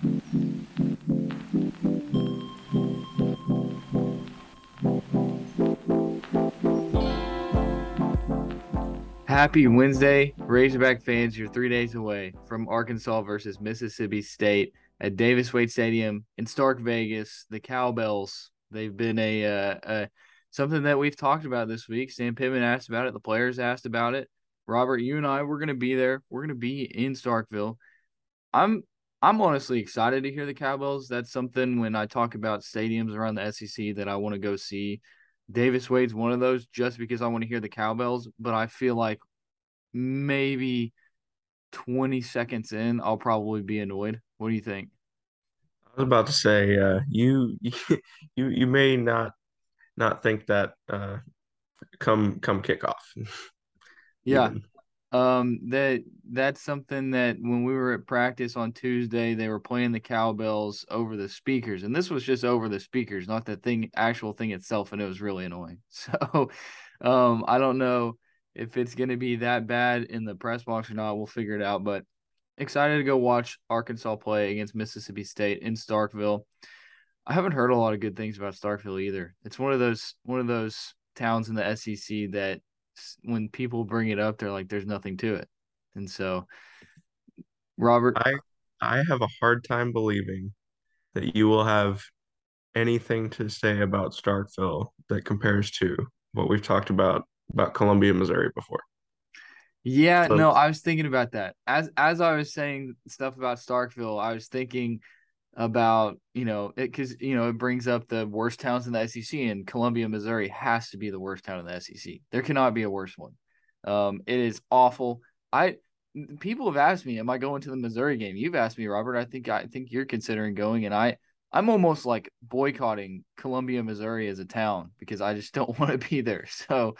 Happy Wednesday, Razorback fans. You're three days away from Arkansas versus Mississippi State at Davis Wade Stadium in Stark Vegas. The Cowbells, they've been a, uh, a something that we've talked about this week. Sam Pittman asked about it. The players asked about it. Robert, you and I, we're going to be there. We're going to be in Starkville. I'm I'm honestly excited to hear the Cowbells. That's something when I talk about stadiums around the SEC that I want to go see. Davis Wade's one of those just because I want to hear the Cowbells, but I feel like maybe 20 seconds in, I'll probably be annoyed. What do you think? I was about to say, uh, you you you may not not think that uh, come come kickoff. Yeah. Um that that's something that when we were at practice on Tuesday, they were playing the cowbells over the speakers. And this was just over the speakers, not the thing actual thing itself, and it was really annoying. So um I don't know if it's gonna be that bad in the press box or not. We'll figure it out. But excited to go watch Arkansas play against Mississippi State in Starkville. I haven't heard a lot of good things about Starkville either. It's one of those one of those towns in the SEC that when people bring it up, they're like, "There's nothing to it," and so Robert, I I have a hard time believing that you will have anything to say about Starkville that compares to what we've talked about about Columbia, Missouri before. Yeah, so, no, I was thinking about that. As as I was saying stuff about Starkville, I was thinking about you know it because you know it brings up the worst towns in the SEC, and Columbia, Missouri has to be the worst town in the SEC. There cannot be a worse one. Um, it is awful. I people have asked me, am I going to the Missouri game? You've asked me, Robert. I think I think you're considering going, and I I'm almost like boycotting Columbia, Missouri as a town because I just don't want to be there. So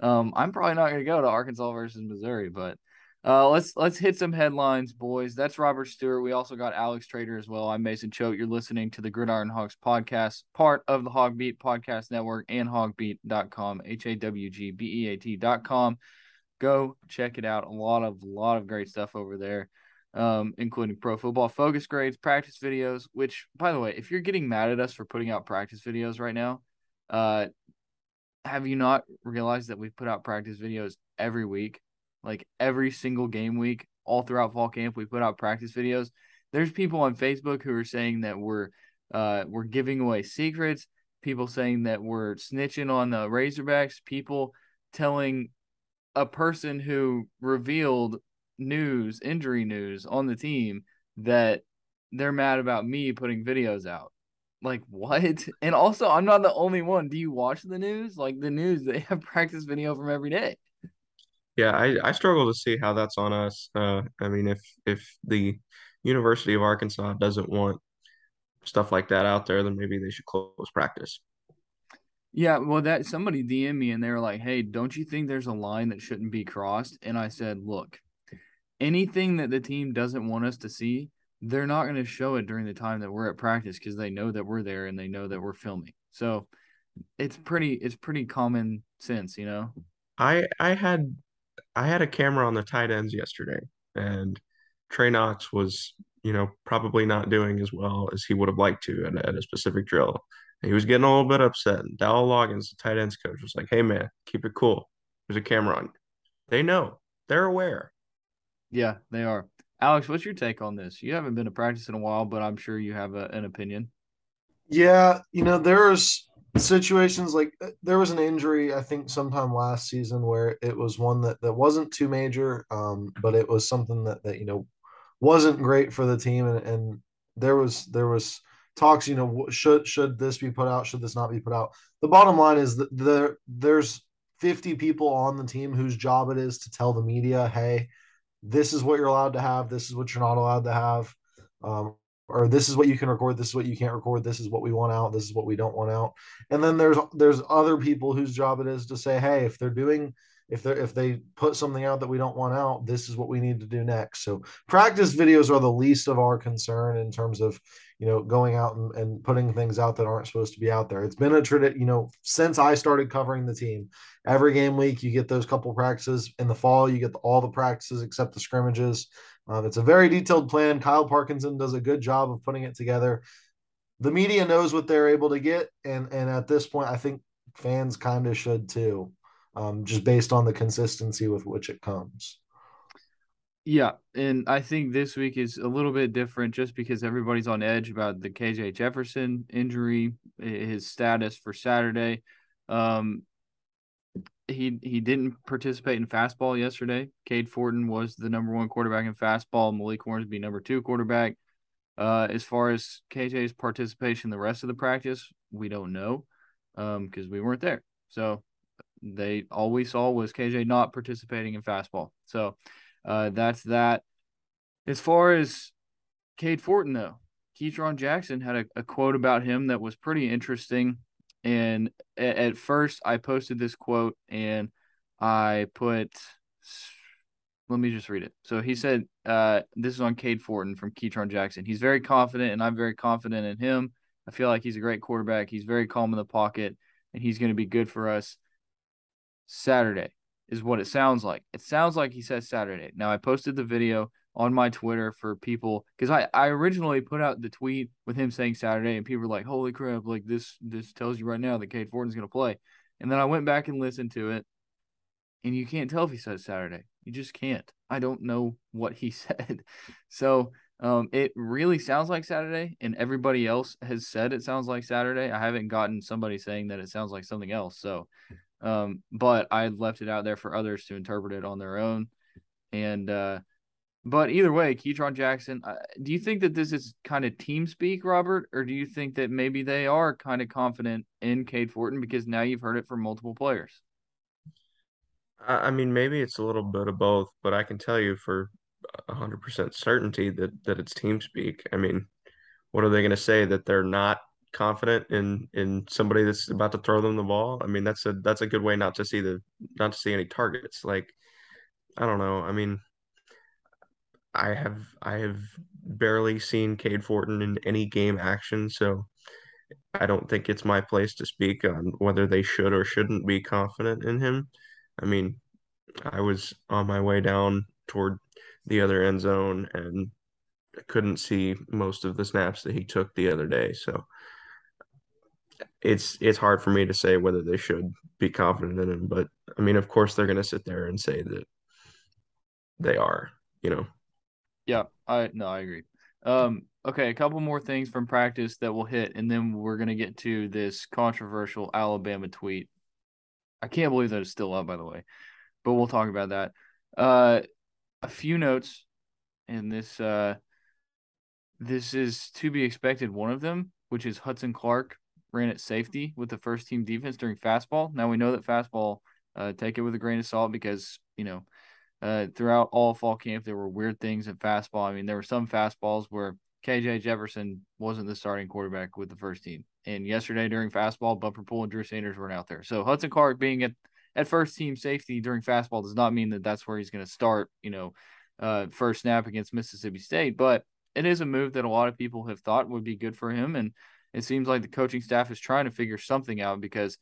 um, I'm probably not going to go to Arkansas versus Missouri, but uh, let's let's hit some headlines, boys. That's Robert Stewart. We also got Alex Trader as well. I'm Mason Choate. You're listening to the Gridiron Hogs podcast, part of the HawgBeat Podcast Network and hawgbeat.com, H A W G B E A T.com. Go check it out. A lot of lot of great stuff over there, um, including pro football focus grades, practice videos. Which, by the way, if you're getting mad at us for putting out practice videos right now, uh, have you not realized that we put out practice videos every week? Like every single game week, all throughout fall camp, we put out practice videos. There's people on Facebook who are saying that we're uh we're giving away secrets, people saying that we're snitching on the Razorbacks, people telling a person who revealed news, injury news on the team that they're mad about me putting videos out. Like what? And also, I'm not the only one. Do you watch the news? Like the news, they have practice video from every day. Yeah, I, I struggle to see how that's on us. Uh, I mean, if if the University of Arkansas doesn't want stuff like that out there, then maybe they should close practice. Yeah, well, that somebody DM me and they were like, "Hey, don't you think there's a line that shouldn't be crossed?" And I said, "Look, anything that the team doesn't want us to see, they're not going to show it during the time that we're at practice because they know that we're there and they know that we're filming. So it's pretty it's pretty common sense, you know." I I had I had a camera on the tight ends yesterday, and Trey Knox was, you know, probably not doing as well as he would have liked to at, at a specific drill. And he was getting a little bit upset. And Dowell Loggins, the tight ends coach, was like, "Hey man, keep it cool. There's a camera on you." They know. They're aware. Yeah, they are. Alex, what's your take on this? You haven't been to practice in a while, but I'm sure you have a, an opinion. Yeah, you know, there's situations like uh, there was an injury I think sometime last season where it was one that that wasn't too major, um, but it was something that that you know wasn't great for the team, and, and there was there was talks you know should should this be put out should this not be put out? The bottom line is that there there's 50 people on the team whose job it is to tell the media hey this is what you're allowed to have this is what you're not allowed to have. Um, or this is what you can record this is what you can't record this is what we want out this is what we don't want out. And then there's there's other people whose job it is to say hey if they're doing if they if they put something out that we don't want out, this is what we need to do next. So practice videos are the least of our concern in terms of you know going out and, and putting things out that aren't supposed to be out there. It's been a tradition, you know, since I started covering the team. Every game week, you get those couple practices. In the fall, you get all the practices except the scrimmages. Um, it's a very detailed plan. Kyle Parkinson does a good job of putting it together. The media knows what they're able to get, and and at this point, I think fans kind of should too, um, just based on the consistency with which it comes. Yeah, and I think this week is a little bit different just because everybody's on edge about the KJ Jefferson injury, his status for Saturday. Um, he he didn't participate in fastball yesterday. Cade Fortin was the number one quarterback in fastball. Malik Hornsby number two quarterback. Uh, as far as KJ's participation the rest of the practice, we don't know because um, we weren't there. So they all we saw was KJ not participating in fastball. So uh, that's that. As far as Cade Fortin, though, Ketron Jackson had a, a, quote about him that was pretty interesting. And at, at first, I posted this quote and I put, let me just read it. So he said, uh, this is on Cade Fortin from Ketron Jackson. He's very confident, and I'm very confident in him. I feel like he's a great quarterback. He's very calm in the pocket, and he's going to be good for us Saturday is what it sounds like. It sounds like he says Saturday. Now I posted the video on my Twitter for people because I, I originally put out the tweet with him saying Saturday and people were like, Holy crap, like this this tells you right now that Cade Fortin's gonna play. And then I went back and listened to it and you can't tell if he says Saturday. You just can't. I don't know what he said. So um it really sounds like Saturday and everybody else has said it sounds like Saturday. I haven't gotten somebody saying that it sounds like something else. So um, but I left it out there for others to interpret it on their own. And uh, but either way, Ketron Jackson, uh, do you think that this is kind of team speak, Robert, or do you think that maybe they are kind of confident in Cade Fortin because now you've heard it from multiple players? I mean, maybe it's a little bit of both, but I can tell you for hundred percent certainty that that it's team speak. I mean, what are they going to say that they're not confident in in somebody that's about to throw them the ball. I mean, that's a that's a good way not to see the not to see any targets. Like, I don't know. I mean, I have I have barely seen Cade Fortin in any game action, so I don't think it's my place to speak on whether they should or shouldn't be confident in him. I mean, I was on my way down toward the other end zone and I couldn't see most of the snaps that he took the other day. So it's it's hard for me to say whether they should be confident in him. But I mean, of course, they're going to sit there and say that they are. You know. Yeah, I no, I agree. Um, okay, a couple more things from practice that will hit, and then we're gonna get to this controversial Alabama tweet. I can't believe that it's still up, by the way, but we'll talk about that. Uh, a few notes, and this uh, this is to be expected. One of them, which is Hudson Clark, ran at safety with the first team defense during fastball. Now we know that fastball, uh, take it with a grain of salt because you know, uh, throughout all fall camp there were weird things in fastball. I mean, there were some fastballs where KJ Jefferson wasn't the starting quarterback with the first team, and yesterday during fastball, Bumper Pool and Drew Sanders weren't out there. So Hudson Clark being at at first team safety during fastball does not mean that that's where he's going to start. You know, uh, first snap against Mississippi State, but it is a move that a lot of people have thought would be good for him and it seems like the coaching staff is trying to figure something out because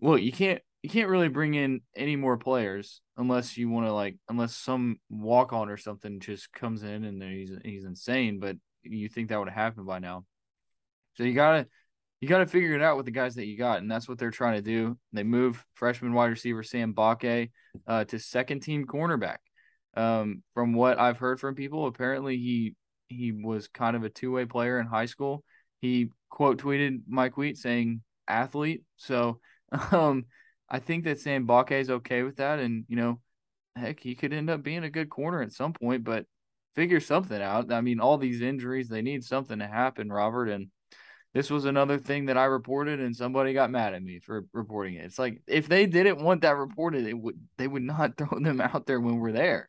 well you can't you can't really bring in any more players unless you want to like unless some walk on or something just comes in and he's he's insane but you think that would have happened by now. So you gotta you gotta figure it out with the guys that you got and that's what they're trying to do. They move freshman wide receiver sam Mbake uh, to second team cornerback. Um, from what i've heard from people apparently he he was kind of a two-way player in high school. He quote tweeted Mike Wheat saying athlete. So um, I think that Sam Mbake is okay with that. And, you know, heck, he could end up being a good corner at some point, but figure something out. I mean, all these injuries, they need something to happen, Robert. And this was another thing that I reported and somebody got mad at me for reporting it. It's like if they didn't want that reported, it would they would not throw them out there when we're there.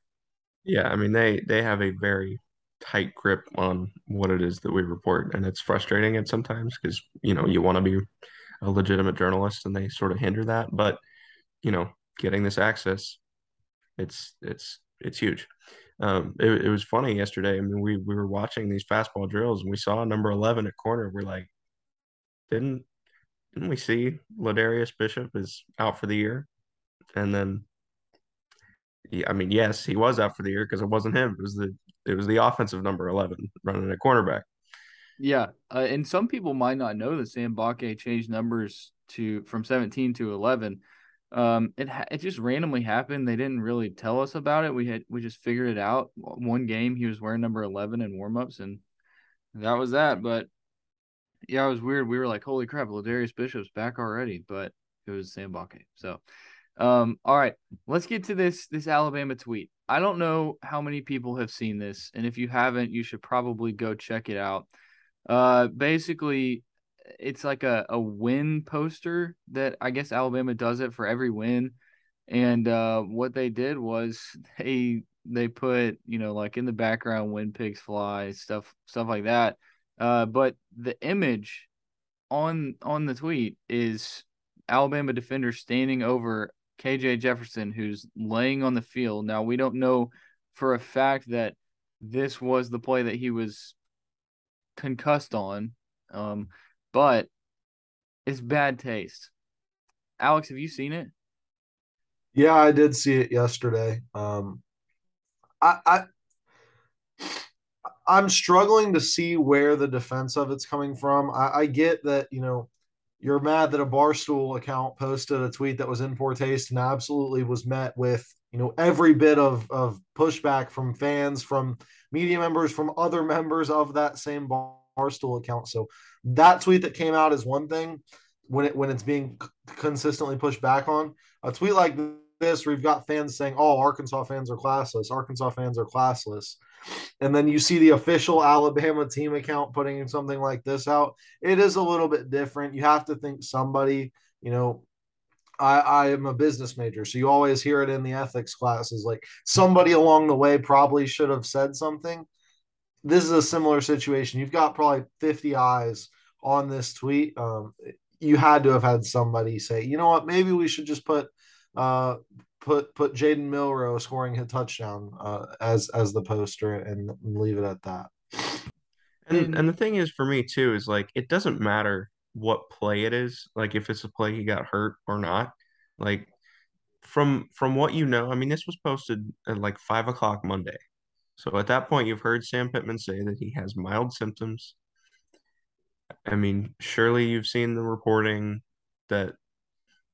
Yeah, I mean they they have a very tight grip on what it is that we report and it's frustrating at sometimes because you know you want to be a legitimate journalist and they sort of hinder that but you know getting this access, it's it's it's huge. Um, it, it was funny yesterday. I mean, we we were watching these fastball drills and we saw number eleven at corner. We're like, didn't didn't we see Ladarius Bishop is out for the year? And then, I mean, yes, he was out for the year because it wasn't him. It was the it was the offensive number eleven running at cornerback. Yeah, uh, and some people might not know that Sam Mbake changed numbers to from 17 to 11. Um, it it just randomly happened. They didn't really tell us about it. We had we just figured it out. One game he was wearing number 11 in warmups, and that was that. But yeah, it was weird. We were like, "Holy crap, Ladarius Bishop's back already!" But it was Sam Mbake. So, um, all right, let's get to this this Alabama tweet. I don't know how many people have seen this, and if you haven't, you should probably go check it out. Uh, basically, it's like a, a win poster that I guess Alabama does it for every win. And uh, what they did was they they put you know like in the background when pigs fly stuff stuff like that. Uh, but the image on on the tweet is Alabama defender standing over KJ Jefferson, who's laying on the field. Now we don't know for a fact that this was the play that he was concussed on. Um, but it's bad taste. Alex, have you seen it? Yeah, I did see it yesterday. Um, I, I I'm struggling to see where the defense of it's coming from. I, I, get that you know you're mad that a barstool account posted a tweet that was in poor taste and absolutely was met with you know every bit of of pushback from fans, from media members, from other members of that same barstool account. So that tweet that came out is one thing when it when it's being consistently pushed back on. A tweet like you've got fans saying, "Oh, Arkansas fans are classless. Arkansas fans are classless," and then you see the official Alabama team account putting something like this out. It is a little bit different. You have to think somebody, you know. I, I am a business major, so you always hear it in the ethics classes. Like somebody along the way probably should have said something. This is a similar situation. You've got probably 50 eyes on this tweet. Um, you had to have had somebody say, you know what, maybe we should just put uh, put put Jalen Milroe scoring a touchdown uh, as as the poster and, and leave it at that. And and the thing is for me too is like it doesn't matter what play it is, like if it's a play he got hurt or not. Like from from what you know, I mean this was posted at like five o'clock Monday. So at that point you've heard Sam Pittman say that he has mild symptoms I mean, surely you've seen the reporting that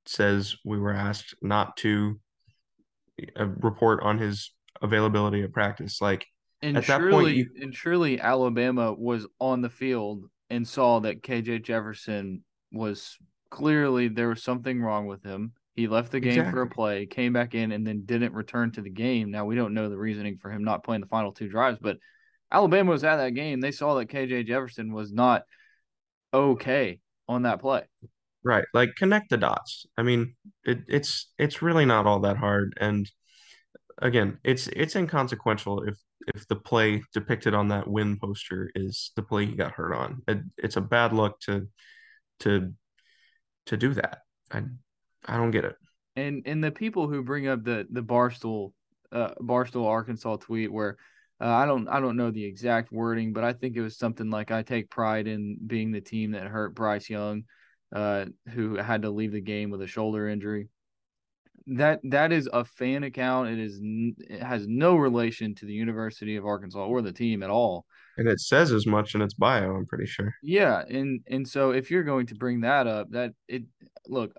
says we were asked not to uh, report on his availability of practice. Like and at surely, that point, you... and surely Alabama was on the field and saw that KJ Jefferson was clearly there was something wrong with him. He left the game exactly. for a play, came back in, and then didn't return to the game. Now we don't know the reasoning for him not playing the final two drives, but Alabama was at that game. They saw that KJ Jefferson was not okay on that play. Right. Like connect the dots. I mean, it, it's it's really not all that hard. And again, it's it's inconsequential if if the play depicted on that win poster is the play he got hurt on. It, it's a bad look to to to do that. I I don't get it. And and the people who bring up the the barstool uh barstool Arkansas tweet where uh, I don't I don't know the exact wording, but I think it was something like I take pride in being the team that hurt Bryce Young, uh, who had to leave the game with a shoulder injury. That that is a fan account. It is it has no relation to the University of Arkansas or the team at all. And it says as much in its bio. I'm pretty sure. Yeah, and and so if you're going to bring that up, that it look.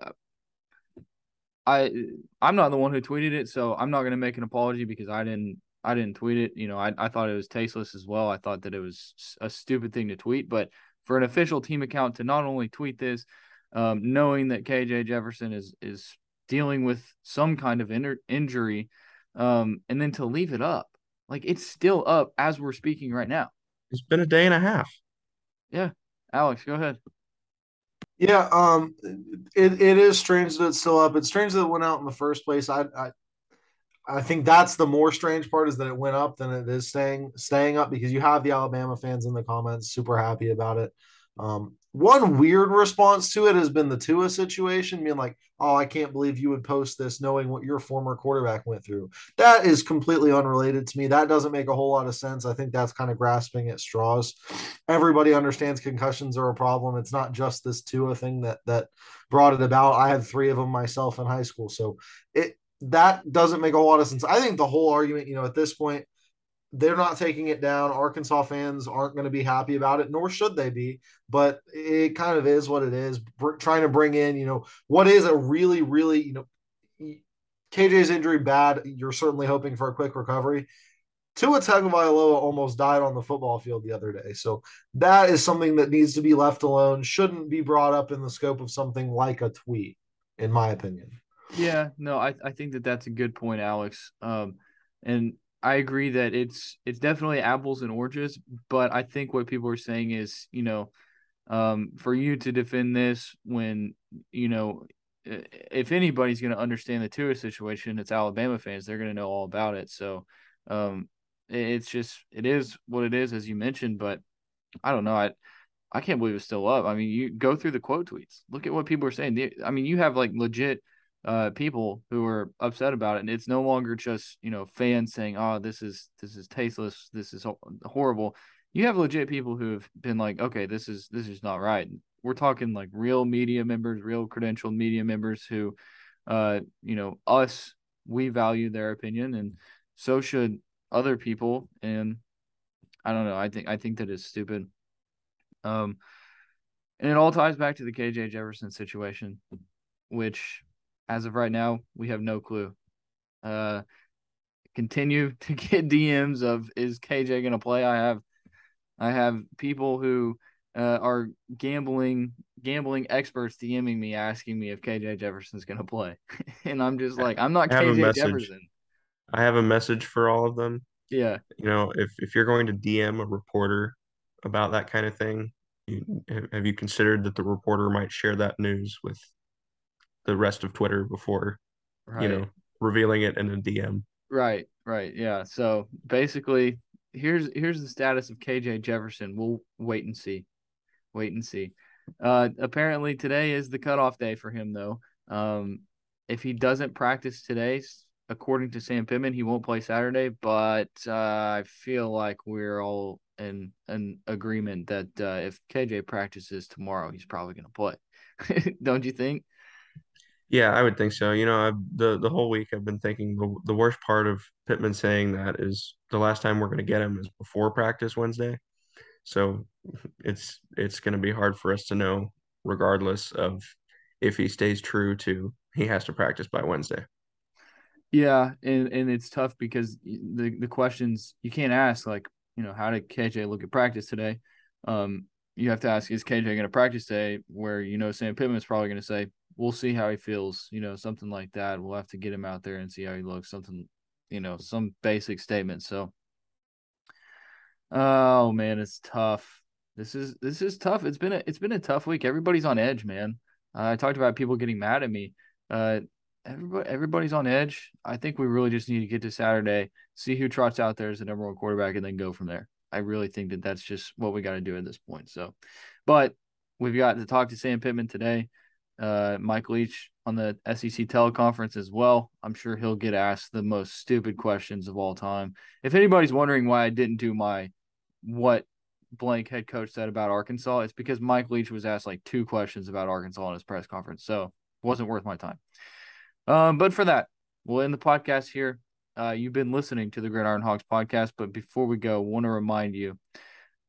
I I'm not the one who tweeted it, so I'm not going to make an apology because I didn't I didn't tweet it. You know, I, I thought it was tasteless as well. I thought that it was a stupid thing to tweet. But for an official team account to not only tweet this, um, knowing that KJ Jefferson is is dealing with some kind of in- injury, um, and then to leave it up, like it's still up as we're speaking right now. It's been a day and a half. Yeah, Alex, go ahead. Yeah, um, it, it is strange that it's still up. It's strange that it went out in the first place. I, I I think that's the more strange part is that it went up than it is staying staying up because you have the Alabama fans in the comments super happy about it. Um, one weird response to it has been the Tua situation, being like, "Oh, I can't believe you would post this, knowing what your former quarterback went through." That is completely unrelated to me. That doesn't make a whole lot of sense. I think that's kind of grasping at straws. Everybody understands concussions are a problem. It's not just this Tua thing that that brought it about. I had three of them myself in high school, so it that doesn't make a lot of sense. I think the whole argument, you know, at this point, they're not taking it down. Arkansas fans aren't going to be happy about it, nor should they be. But it kind of is what it is. Trying to bring in, you know, what is a really, really, you know, KJ's injury bad. You're certainly hoping for a quick recovery. Tua Tagovailoa almost died on the football field the other day, so that is something that needs to be left alone. Shouldn't be brought up in the scope of something like a tweet, in my opinion. Yeah, no, I I think that that's a good point, Alex. Um, and I agree that it's it's definitely apples and oranges, but I think what people are saying is, you know, um, for you to defend this when you know, if anybody's going to understand the Tua situation, it's Alabama fans. They're going to know all about it. So, um, it's just it is what it is, as you mentioned. But I don't know. I I can't believe it's still up. I mean, you go through the quote tweets. Look at what people are saying. I mean, you have like legit uh, people who are upset about it, and it's no longer just you know fans saying, "Oh, this is this is tasteless, this is horrible." You have legit people who have been like, "Okay, this is this is not right." We're talking like real media members, real credentialed media members who, uh, you know, us we value their opinion, and so should other people. And I don't know. I think I think that is stupid. Um, and it all ties back to the KJ Jefferson situation, which as of right now, we have no clue. Uh, continue to get DMs of is KJ going to play? I have, I have people who uh, are gambling gambling experts DMing me asking me if KJ Jefferson's going to play, and I'm just like, I'm not KJ Jefferson. I have a message for all of them. Yeah, you know, if if you're going to DM a reporter about that kind of thing, you, have you considered that the reporter might share that news with the rest of Twitter before, right. you know, revealing it in a DM. Right, right, yeah. So basically, here's here's the status of KJ Jefferson. We'll wait and see, wait and see. Uh, apparently today is the cutoff day for him, though. Um, if he doesn't practice today, according to Sam Pittman, he won't play Saturday. But uh, I feel like we're all in an agreement that uh, if KJ practices tomorrow, he's probably going to play. Don't you think? Yeah, I would think so. You know, I've, the the whole week I've been thinking the the worst part of Pittman saying that is the last time we're going to get him is before practice Wednesday. So it's it's going to be hard for us to know, regardless of if he stays true to he has to practice by Wednesday. Yeah, and and it's tough because the the questions you can't ask like you know how did KJ look at practice today. Um, you have to ask is KJ going to practice today? Where you know Sam Pittman is probably going to say we'll see how he feels, you know, something like that. We'll have to get him out there and see how he looks, something, you know, some basic statement. So, oh man, it's tough. This is this is tough. It's been a it's been a tough week. Everybody's on edge, man. Uh, I talked about people getting mad at me. Uh, everybody everybody's on edge. I think we really just need to get to Saturday, see who trots out there as the number one quarterback, and then go from there. I really think that that's just what we got to do at this point. So, but we've got to talk to Sam Pittman today uh, Mike Leach on the SEC teleconference as well. I'm sure he'll get asked the most stupid questions of all time. If anybody's wondering why I didn't do my what blank head coach said about Arkansas, it's because Mike Leach was asked like two questions about Arkansas in his press conference. So it wasn't worth my time. Um, but for that, we'll end the podcast here. Uh, you've been listening to the Gridiron Hogs podcast, but before we go, want to remind you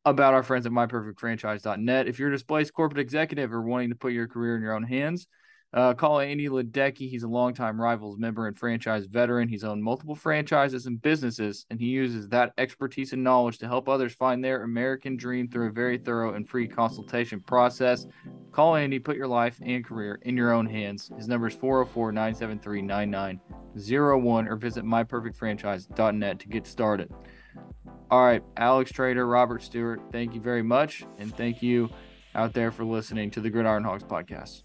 about our friends at myperfectfranchise.net. If you're a displaced corporate executive or wanting to put your career in your own hands, uh, call Andy Ledecky. He's a longtime Rivals member and franchise veteran. He's owned multiple franchises and businesses, and he uses that expertise and knowledge to help others find their American dream through a very thorough and free consultation process. Call Andy, put your life and career in your own hands. His number is 404 973 9901 or visit myperfectfranchise.net to get started. All right, Alex Trader, Robert Stewart, thank you very much. And thank you out there for listening to the Gridiron Hogs podcast.